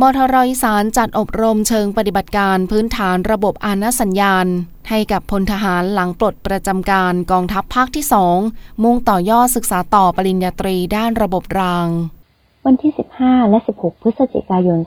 มทรอีสานจัดอบรมเชิงปฏิบัติการพื้นฐานระบบอาณสัญญาณ ให้กับพลทหารหลังปลดประจำการกองทัพภาคที่ 2 มุ่งต่อยอดศึกษาต่อปริญญาตรีด้านระบบราง วันที่ 15 และ 16 พฤศจิกายน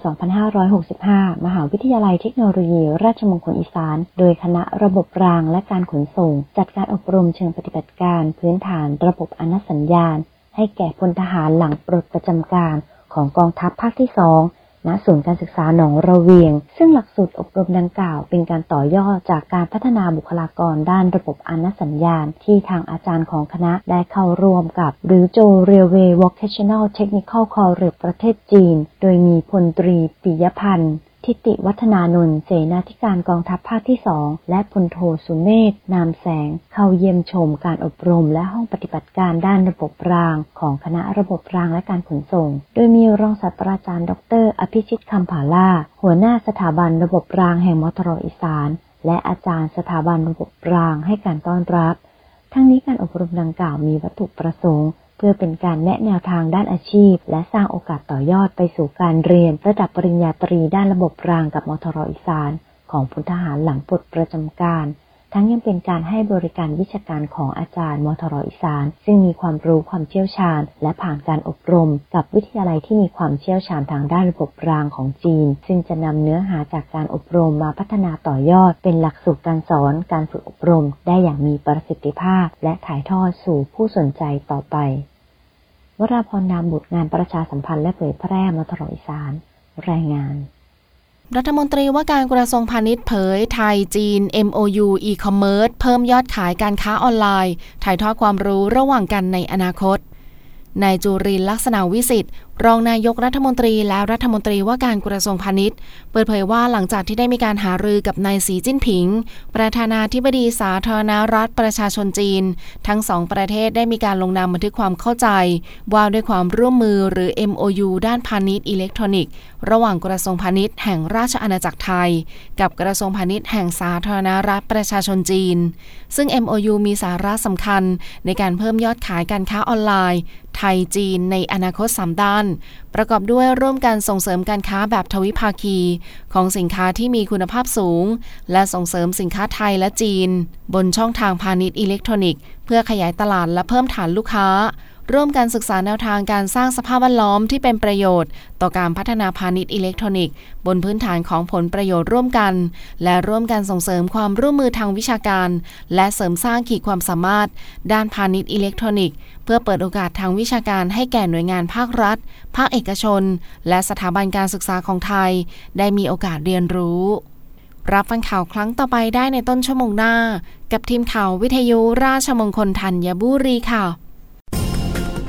2565 มหาวิทยาลัยเทคโนโลยี ราชมงคลอีสาน โดยคณะระบบรางและการขนส่ง จัดการอบรมเชิงปฏิบัติการพื้นฐานระบบอนุสัญญาณ ให้แก่พลทหารหลังปลดประจำการของกองทัพภาคที่ 2 ณศูนย์การศึกษาหนองระเวียง ซึ่งหลักสูตรอบรมดังกล่าวเป็นการต่อยอดจากการพัฒนาบุคลากรด้านระบบอนุสัญญาณ ที่ทางอาจารย์ของคณะได้เข้าร่วมกับหรือโจRailway Vocational Technical College ประเทศจีน โดยมีพลตรีปิยพันธ์ ทิติวัฒนานนท์เสนาธิการกองทัพภาคที่สองและพลโทสุเมธนามแสง เข้าเยี่ยมชมการอบรมและห้องปฏิบัติการด้านระบบราง ของคณะระบบรางและการขนส่ง โดยมีรองศาสตราจารย์ ดร อภิชิตคำผาล่า หัวหน้าสถาบันระบบรางแห่งมทรอีสาน และอาจารย์สถาบันระบบรางให้การต้อนรับ ทั้งนี้การอบรมดังกล่าวมีวัตถุประสงค์ เพื่อเป็นการแนะแนวทางด้านอาชีพ และสร้างโอกาสต่อยอดไปสู่การเรียนระดับปริญญาตรีด้านระบบรางกับมทรอีสานของพลทหารหลังปลดประจำการ ทั้งยังเป็นการให้บริการวิชาการของอาจารย์มทรอีสาน ซึ่งมีความรู้ความเชี่ยวชาญ และผ่านการอบรม กับวิทยาลัยที่มีความเชี่ยวชาญทางด้านระบบรางของจีน ซึ่งจะนำเนื้อหาจากการอบรมมาพัฒนาต่อยอด เป็นหลักสูตรการสอนการฝึกอบรม ได้อย่างมีประสิทธิภาพ และถ่ายทอดสู่ผู้สนใจต่อไป วราพรนามบุตรงานประชาสัมพันธ์และเผยแพร่มาตลออีสาน รายงาน รัฐมนตรีว่าการกระทรวงพาณิชย์เผยไทยจีน MOU e-commerce เพิ่มยอดขายการค้าออนไลน์ ถ่ายทอดความรู้ระหว่างกันในอนาคตนายจุรินลักษณะวิสิทธิ์รองนายกรัฐมนตรีและรัฐมนตรีว่าการกระทรวงพาณิชย์ เปิดเผยว่าหลังจากที่ได้มีการหารือกับนายสีจิ้นผิง ประธานาธิบดีสาธารณรัฐประชาชนจีน ทั้งสองประเทศได้มีการลงนามบันทึกความเข้าใจ ว่าด้วยความร่วมมือหรือ MOU ด้านพาณิชย์อิเล็กทรอนิกส์ ระหว่างกระทรวงพาณิชย์แห่งราชอาณาจักรไทย กับกระทรวงพาณิชย์แห่งสาธารณรัฐประชาชนจีน ซึ่ง MOU มีสาระสำคัญ ในการเพิ่มยอดขายการค้าออนไลน์ ไทยจีนในอนาคต3ด้านประกอบด้วยร่วมกันส่งเสริมการค้าแบบทวิภาคี ของสินค้าที่มีคุณภาพสูง และส่งเสริมสินค้าไทยและจีน บนช่องทางพาณิชย์อิเล็กทรอนิกส์ เพื่อขยายตลาดและเพิ่มฐานลูกค้า ร่วมกันศึกษาแนวทางการสร้างสภาพแวดล้อมที่เป็นประโยชน์ ต่อการพัฒนาพาณิชย์อิเล็กทรอนิกส์ บนพื้นฐานของผลประโยชน์ร่วมกัน และร่วมกันส่งเสริมความร่วมมือทางวิชาการ และเสริมสร้างขีดความสามารถ ด้านพาณิชย์อิเล็กทรอนิกส์ เพื่อเปิดโอกาสทางวิชาการให้แก่หน่วยงานภาครัฐ ภาคเอกชน และสถาบันการศึกษาของไทย ได้มีโอกาสเรียนรู้รับฟังข่าวครั้งต่อไปได้ในต้นชั่วโมงหน้า กับทีมข่าววิทยุราชมงคลธัญบุรีค่ะ